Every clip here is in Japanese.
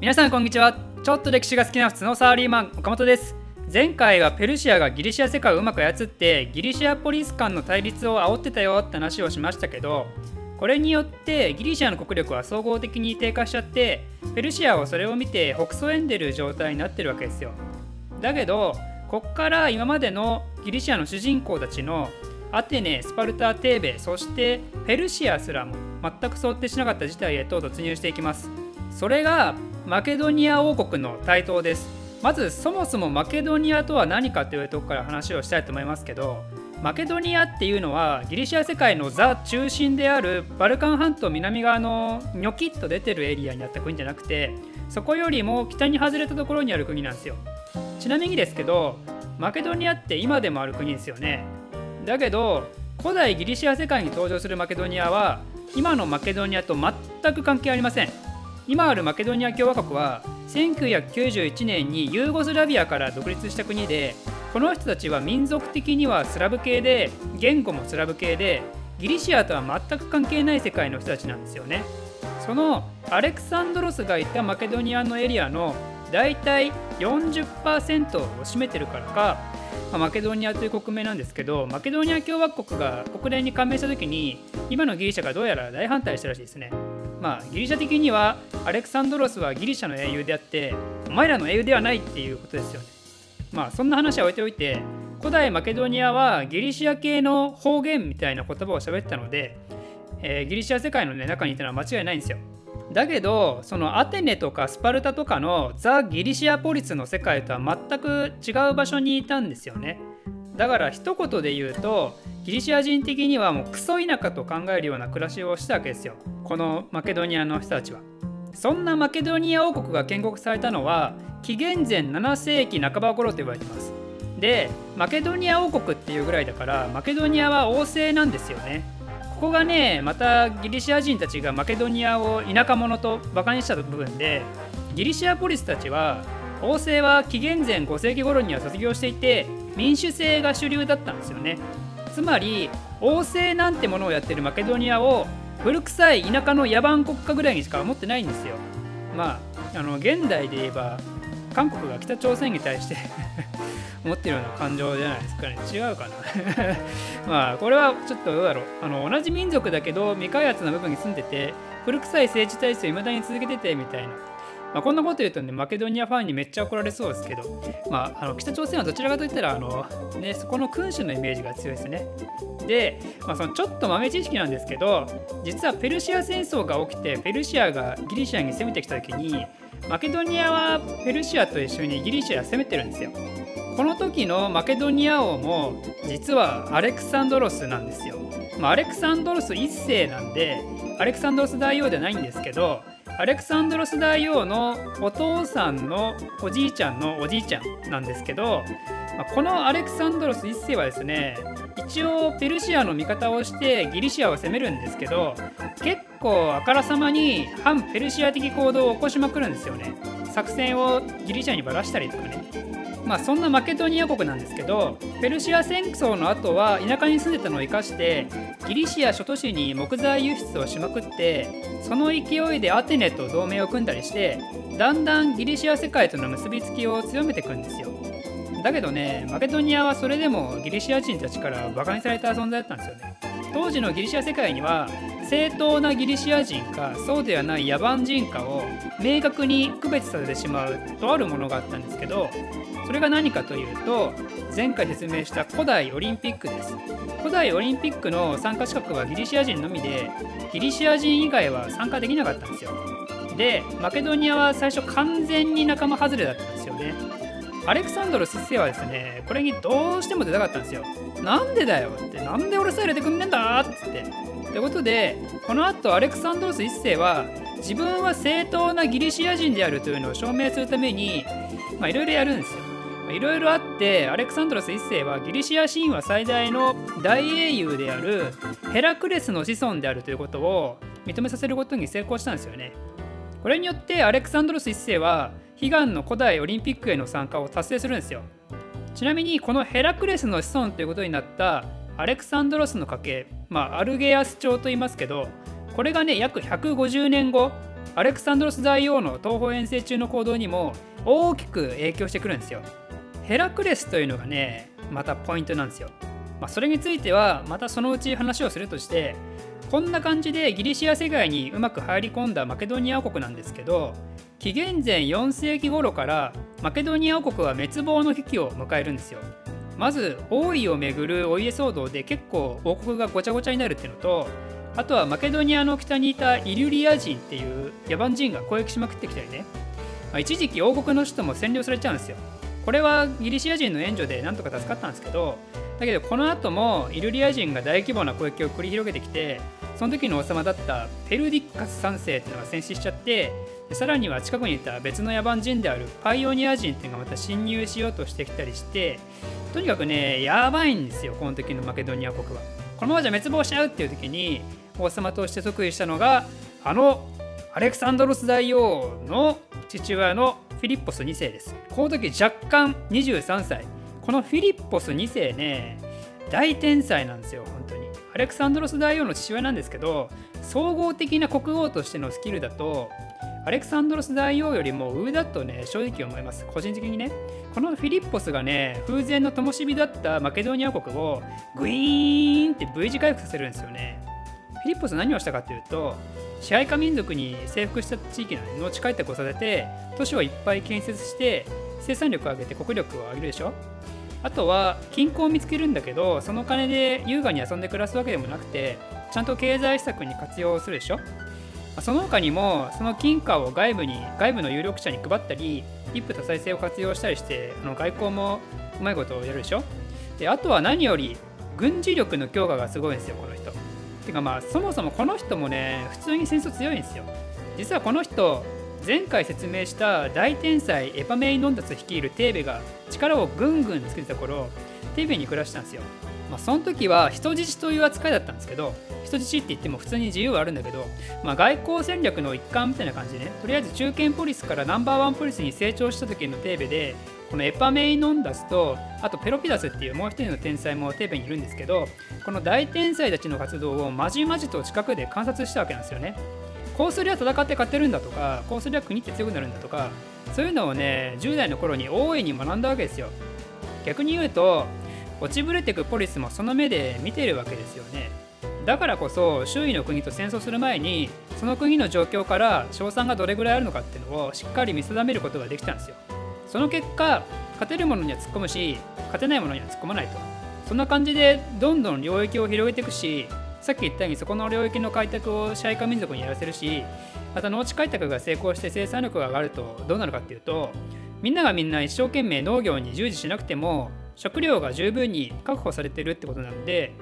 皆さんこんにちは。ちょっと歴史が好きな普通のサラリーマン岡本です。前回はペルシアがギリシア世界をうまく操ってギリシアポリス間の対立を煽ってたよって話をしましたけどこれによってギリシアの国力は総合的に低下しちゃってペルシアはそれを見て北総んでる状態になってるわけですよ。だけどこっから今までのギリシアの主人公たちのアテネ、スパルタ、テーベ、そしてペルシアすらも全く想定しなかった事態へと突入していきます。それがマケドニア王国の台頭です。まずそもそもマケドニアとは何かというとこから話をしたいと思いますけどマケドニアっていうのはギリシア世界のザ中心であるバルカン半島南側のニョキッと出てるエリアにあった国じゃなくてそこよりも北に外れたところにある国なんですよ。ちなみにですけどマケドニアって今でもある国ですよね。だけど古代ギリシア世界に登場するマケドニアは今のマケドニアと全く関係ありません。今あるマケドニア共和国は1991年にユーゴスラビアから独立した国でこの人たちは民族的にはスラブ系で言語もスラブ系でギリシアとは全く関係ない世界の人たちなんですよねそのアレクサンドロスがいたマケドニアのエリアの大体40%を占めてるからかま、マケドニアという国名なんですけどマケドニア共和国が国連に加盟した時に今のギリシャがどうやら大反対したらしいですね。まあ、ギリシャ的にはアレクサンドロスはギリシャの英雄であってお前らの英雄ではないっていうことですよね。まあそんな話は置いておいて古代マケドニアはギリシア系の方言みたいな言葉を喋ったので、えー、ギリシア世界の、ね、中にいたのは間違いないんですよ。だけどそのアテネとかスパルタとかのザ・ギリシアポリスの世界とは全く違う場所にいたんですよねだから一言で言うとギリシア人的にはもうクソ田舎と考えるような暮らしをしたわけですよ。このマケドニアの人たちは。そんなマケドニア王国が建国されたのは紀元前7世紀半ば頃と言われてます。でマケドニア王国っていうぐらいだからマケドニアは王政なんですよね。ここがねまたギリシア人たちがマケドニアを田舎者とバカにした部分でギリシアポリスたちは王政は紀元前5世紀頃には卒業していて民主制が主流だったんですよね。つまり王政なんてものをやってるマケドニアを古臭い田舎の野蛮国家ぐらいにしか思ってないんですよ。まああの現代で言えば韓国が北朝鮮に対して 思ってるような感情じゃないですかね。違うかな。まあこれはちょっとどうだろう。あの同じ民族だけど未開発な部分に住んでて古臭い政治体制を未だに続けててみたいな。まあ、こんなこと言うとね、マケドニアファンにめっちゃ怒られそうですけど、まあ、あの北朝鮮はどちらかといったら、あのね、そこの君主のイメージが強いですね。で、まあ、そのちょっと豆知識なんですけど、実はペルシア戦争が起きて、ペルシアがギリシアに攻めてきた時に、マケドニアはペルシアと一緒にギリシアを攻めてるんですよ。この時のマケドニア王も実はアレクサンドロスなんですよ。まあ、アレクサンドロス1世なんでアレクサンドロス大王ではないんですけどアレクサンドロス大王のお父さんのおじいちゃんのおじいちゃんなんですけど、まあ、このアレクサンドロス1世はですね一応ペルシアの味方をしてギリシアを攻めるんですけど結構あからさまに反ペルシア的行動を起こしまくるんですよね。作戦をギリシアにばらしたりとかね。まあそんなマケドニア国なんですけどペルシア戦争の後は田舎に住んでたのを生かしてギリシア諸都市に木材輸出をしまくってその勢いでアテネと同盟を組んだりしてだんだんギリシア世界との結びつきを強めていくんですよ。だけどねマケドニアはそれでもギリシア人たちからバカにされた存在だったんですよね。当時のギリシア世界には正当なギリシア人かそうではない野蛮人かを明確に区別されてしまうとあるものがあったんですけどそれが何かというと前回説明した古代オリンピックです。古代オリンピックの参加資格はギリシア人のみでギリシア人以外は参加できなかったんですよ。でマケドニアは最初完全に仲間外れだったんですよね。アレクサンドロス1世はですねこれにどうしても出たかったんですよ。なんでだよってなんで俺さえ入れてくんねんだっつって。ってことでこの後アレクサンドロス1世は自分は正当なギリシア人であるというのを証明するためにいろいろやるんですよ。いろいろあってアレクサンドロス1世はギリシア神話最大の大英雄であるヘラクレスの子孫であるということを認めさせることに成功したんですよね。これによってアレクサンドロス1世は悲願の古代オリンピックへの参加を達成するんですよちなみにこのヘラクレスの子孫ということになったアレクサンドロスの家系、まあ、アルゲアス朝と言いますけどこれがね約150年後アレクサンドロス大王の東方遠征中の行動にも大きく影響してくるんですよ。ヘラクレスというのがねまたポイントなんですよ。まあ、それについてはまたそのうち話をするとしてこんな感じでギリシア世界にうまく入り込んだマケドニア王国なんですけど紀元前4世紀頃からマケドニア王国は滅亡の危機を迎えるんですよ。まず王位をめぐるお家騒動で結構王国がごちゃごちゃになるっていうのとあとはマケドニアの北にいたイリュリア人っていう野蛮人が攻撃しまくってきたりね、まあ、一時期王国の首都も占領されちゃうんですよこれはギリシア人の援助でなんとか助かったんですけどだけどこの後もイルリア人が大規模な攻撃を繰り広げてきてその時の王様だったペルディッカス3世っていうのが戦死しちゃってさらには近くにいた別の野蛮人であるパイオニア人っていうのがまた侵入しようとしてきたりしてとにかくねやばいんですよこの時のマケドニア国は。このままじゃ滅亡しちゃうっていう時に王様として即位したのがあのアレクサンドロス大王の父親のフィリッポス2世です。この時若干23歳。このフィリッポス2世ね大天才なんですよ本当に。アレクサンドロス大王の父親なんですけど総合的な国王としてのスキルだとアレクサンドロス大王よりも上だとね正直思います。個人的にね。このフィリッポスがね風前の灯火だったマケドニア国をグイーンって V 字回復させるんですよね。フィリッポス何をしたかっていうと支配下民族に征服した地域の農地開拓をさせて都市をいっぱい建設して生産力を上げて国力を上げるでしょ。あとは金庫を見つけるんだけどその金で優雅に遊んで暮らすわけでもなくてちゃんと経済施策に活用するでしょ？その他にもその金貨を外部に外部の有力者に配ったり一夫多妻制を活用したりしてあの外交もうまいことをやるでしょ？であとは何より軍事力の強化がすごいんですよこの人。てかまあそもそもこの人もね普通に戦争強いんですよ。実はこの人前回説明した大天才エパメイノンダス率いるテーベが力をぐんぐんつけてた頃テーベに暮らしたんですよまあ、その時は人質という扱いだったんですけど人質って言っても普通に自由はあるんだけど、まあ、外交戦略の一環みたいな感じでねとりあえず中堅ポリスからナンバーワンポリスに成長した時のテーベでこのエパメイノンダスとあとペロピダスっていうもう一人の天才もテーベにいるんですけどこの大天才たちの活動をまじまじと近くで観察したわけなんですよね。こうすりゃ戦って勝てるんだとかこうすりゃ国って強くなるんだとかそういうのをね10代の頃に大いに学んだわけですよ。逆に言うと落ちぶれてくポリスもその目で見てるわけですよね。だからこそ周囲の国と戦争する前にその国の状況から賞賛がどれぐらいあるのかっていうのをしっかり見定めることができたんですよ。その結果勝てるものには突っ込むし勝てないものには突っ込まないと。そんな感じでどんどん領域を広げていくしさっき言ったようにそこの領域の開拓を支配下民族にやらせるしまた農地開拓が成功して生産力が上がるとどうなるかっていうとみんながみんな一生懸命農業に従事しなくても食料が十分に確保されてるってことなので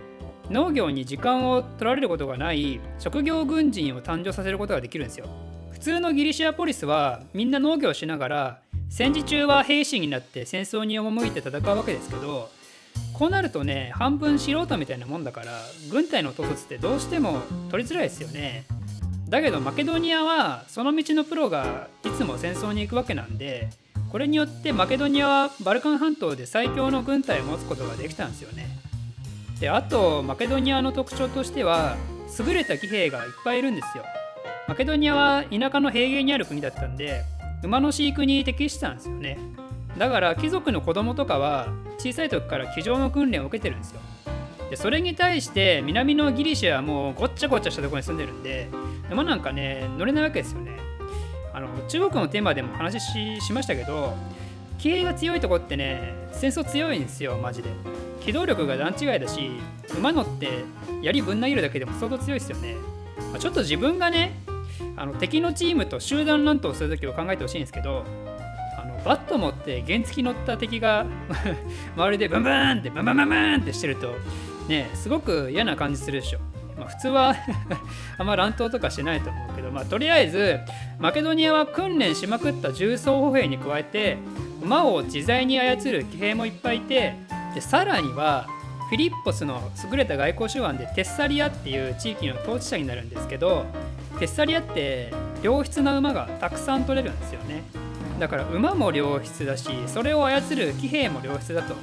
農業に時間を取られることがない職業軍人を誕生させることができるんですよ。普通のギリシアポリスはみんな農業しながら戦時中は兵士になって戦争に赴いて戦うわけですけどこうなるとね半分素人みたいなもんだから軍隊の統率ってどうしても取りづらいですよねだけどマケドニアはその道のプロがいつも戦争に行くわけなんでこれによってマケドニアはバルカン半島で最強の軍隊を持つことができたんですよね。であとマケドニアの特徴としては優れた騎兵がいっぱいいるんですよ。マケドニアは田舎の平原にある国だったんで馬の飼育に適してたんですよね。だから貴族の子供とかは小さい時から騎乗の訓練を受けてるんですよ。でそれに対して南のギリシアはもうごっちゃごちゃしたところに住んでるんで馬なんかね乗れないわけですよね。あの中国のテーマでも話ししましたけど気鋭が強いとこってね戦争強いんですよマジで機動力が段違いだし馬乗って槍ぶん投げるだけでも相当強いですよね、まあ、ちょっと自分がねあの敵のチームと集団乱闘するときを考えてほしいんですけどバット持って原付き乗った敵が 周りでブンブンってブンブンブンブンってしてるとねすごく嫌な感じするでしょ。まあ、普通は あんま乱闘とかしないと思うけど、まあ、とりあえずマケドニアは訓練しまくった重装歩兵に加えて馬を自在に操る騎兵もいっぱいいてでさらにはフィリッポスの優れた外交手腕でテッサリアっていう地域の統治者になるんですけどテッサリアって良質な馬がたくさん取れるんですよね。だから馬も良質だしそれを操る騎兵も良質だと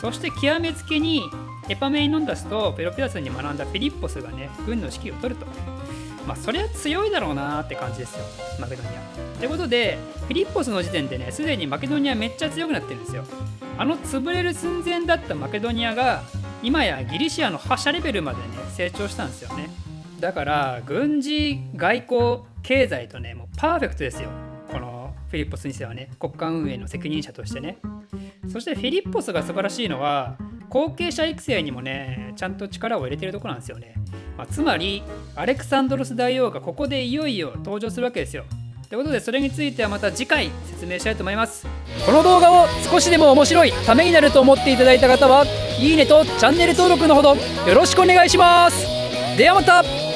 そして極めつけにエパメイノンダスとペロピダスに学んだフィリッポスがね軍の指揮を取るとまあそれは強いだろうなって感じですよマケドニア。ということでフィリッポスの時点でねすでにマケドニアめっちゃ強くなってるんですよ。あの潰れる寸前だったマケドニアが今やギリシアの覇者レベルまでね成長したんですよね。だから軍事外交経済とねもうパーフェクトですよフィリッポス2世はね国家運営の責任者としてね。そしてフィリッポスが素晴らしいのは後継者育成にもねちゃんと力を入れてるとこなんですよね、まあ、つまりアレクサンドロス大王がここでいよいよ登場するわけですよ。ということでそれについてはまた次回説明したいと思います。この動画を少しでも面白いためになると思っていただいた方はいいねとチャンネル登録のほどよろしくお願いします。ではまた。